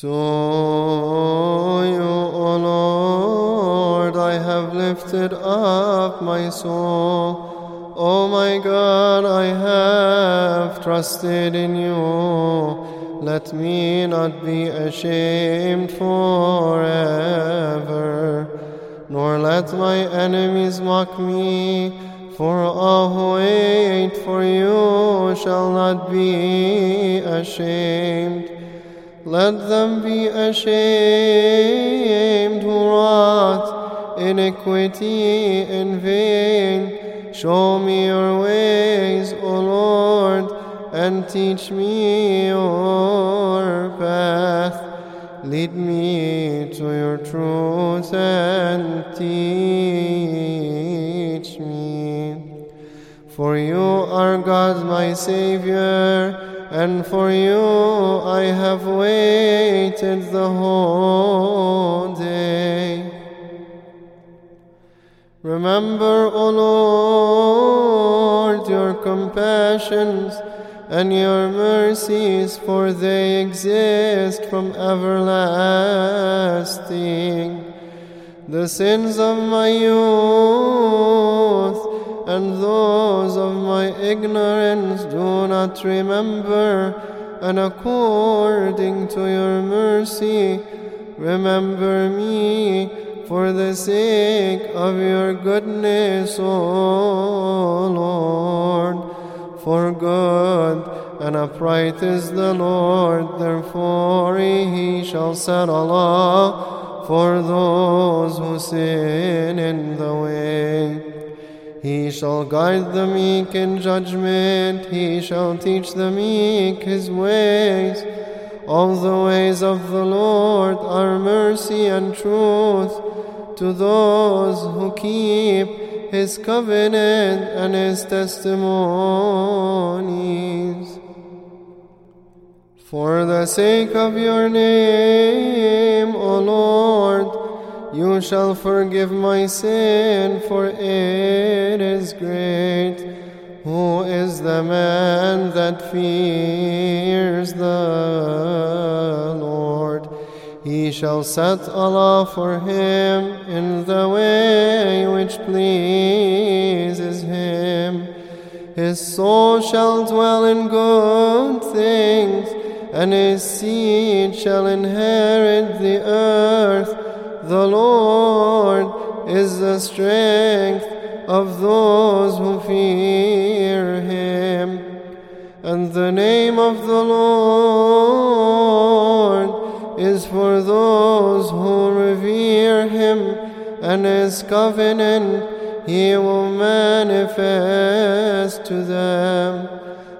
To you, O Lord, I have lifted up my soul. O my God, I have trusted in you. Let me not be ashamed forever, nor let my enemies mock me. For all who wait for you shall not be ashamed. Let them be ashamed who wrought iniquity in vain. Show me your ways, O Lord, and teach me your path. Lead me to your truth and teach me. For you are God, my Savior, and for you I have waited the whole day. Remember, O Lord, your compassions and your mercies, for they exist from everlasting. The sins of my youth and those of my ignorance do not remember, and according to your mercy, remember me for the sake of your goodness, O Lord. For good and upright is the Lord, therefore he shall set a law for those who sin in the way. He shall guide the meek in judgment, he shall teach the meek his ways. All the ways of the Lord are mercy and truth to those who keep his covenant and his testimonies. For the sake of your name, O Lord, you shall forgive my sin, for it is great. Who is the man that fears the Lord? He shall set a law for him in the way which pleases him. His soul shall dwell in good things, and his seed shall inherit the earth. The Lord is the strength of those who fear him, and the name of the Lord is for those who revere him, and his covenant he will manifest to them.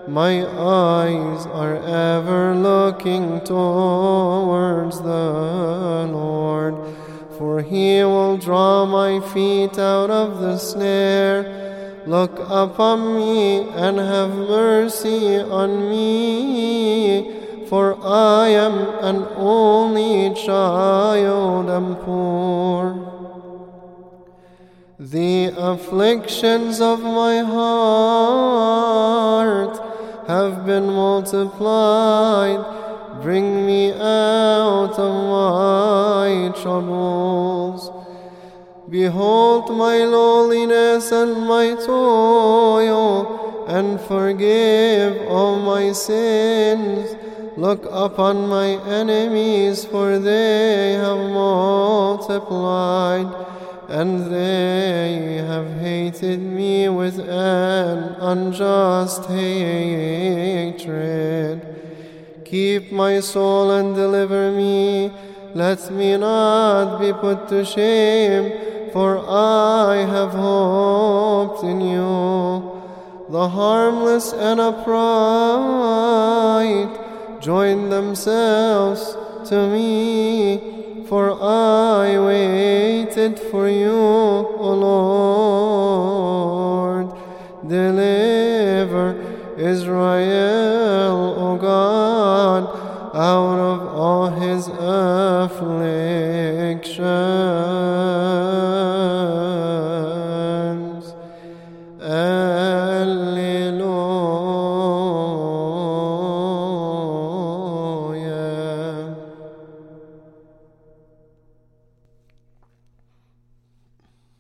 My eyes are ever looking towards the Lord, for he will draw my feet out of the snare. Look upon me and have mercy on me, for I am an only child and poor. The afflictions of my heart have been multiplied. Bring me out troubles. Behold my lowliness and my toil, and forgive all my sins. Look upon my enemies, for they have multiplied and they have hated me with an unjust hatred. Keep my soul and deliver me. Let me not be put to shame, for I have hoped in you. The harmless and upright join themselves to me for I waited for you, O Lord. Deliver Israel, affliction.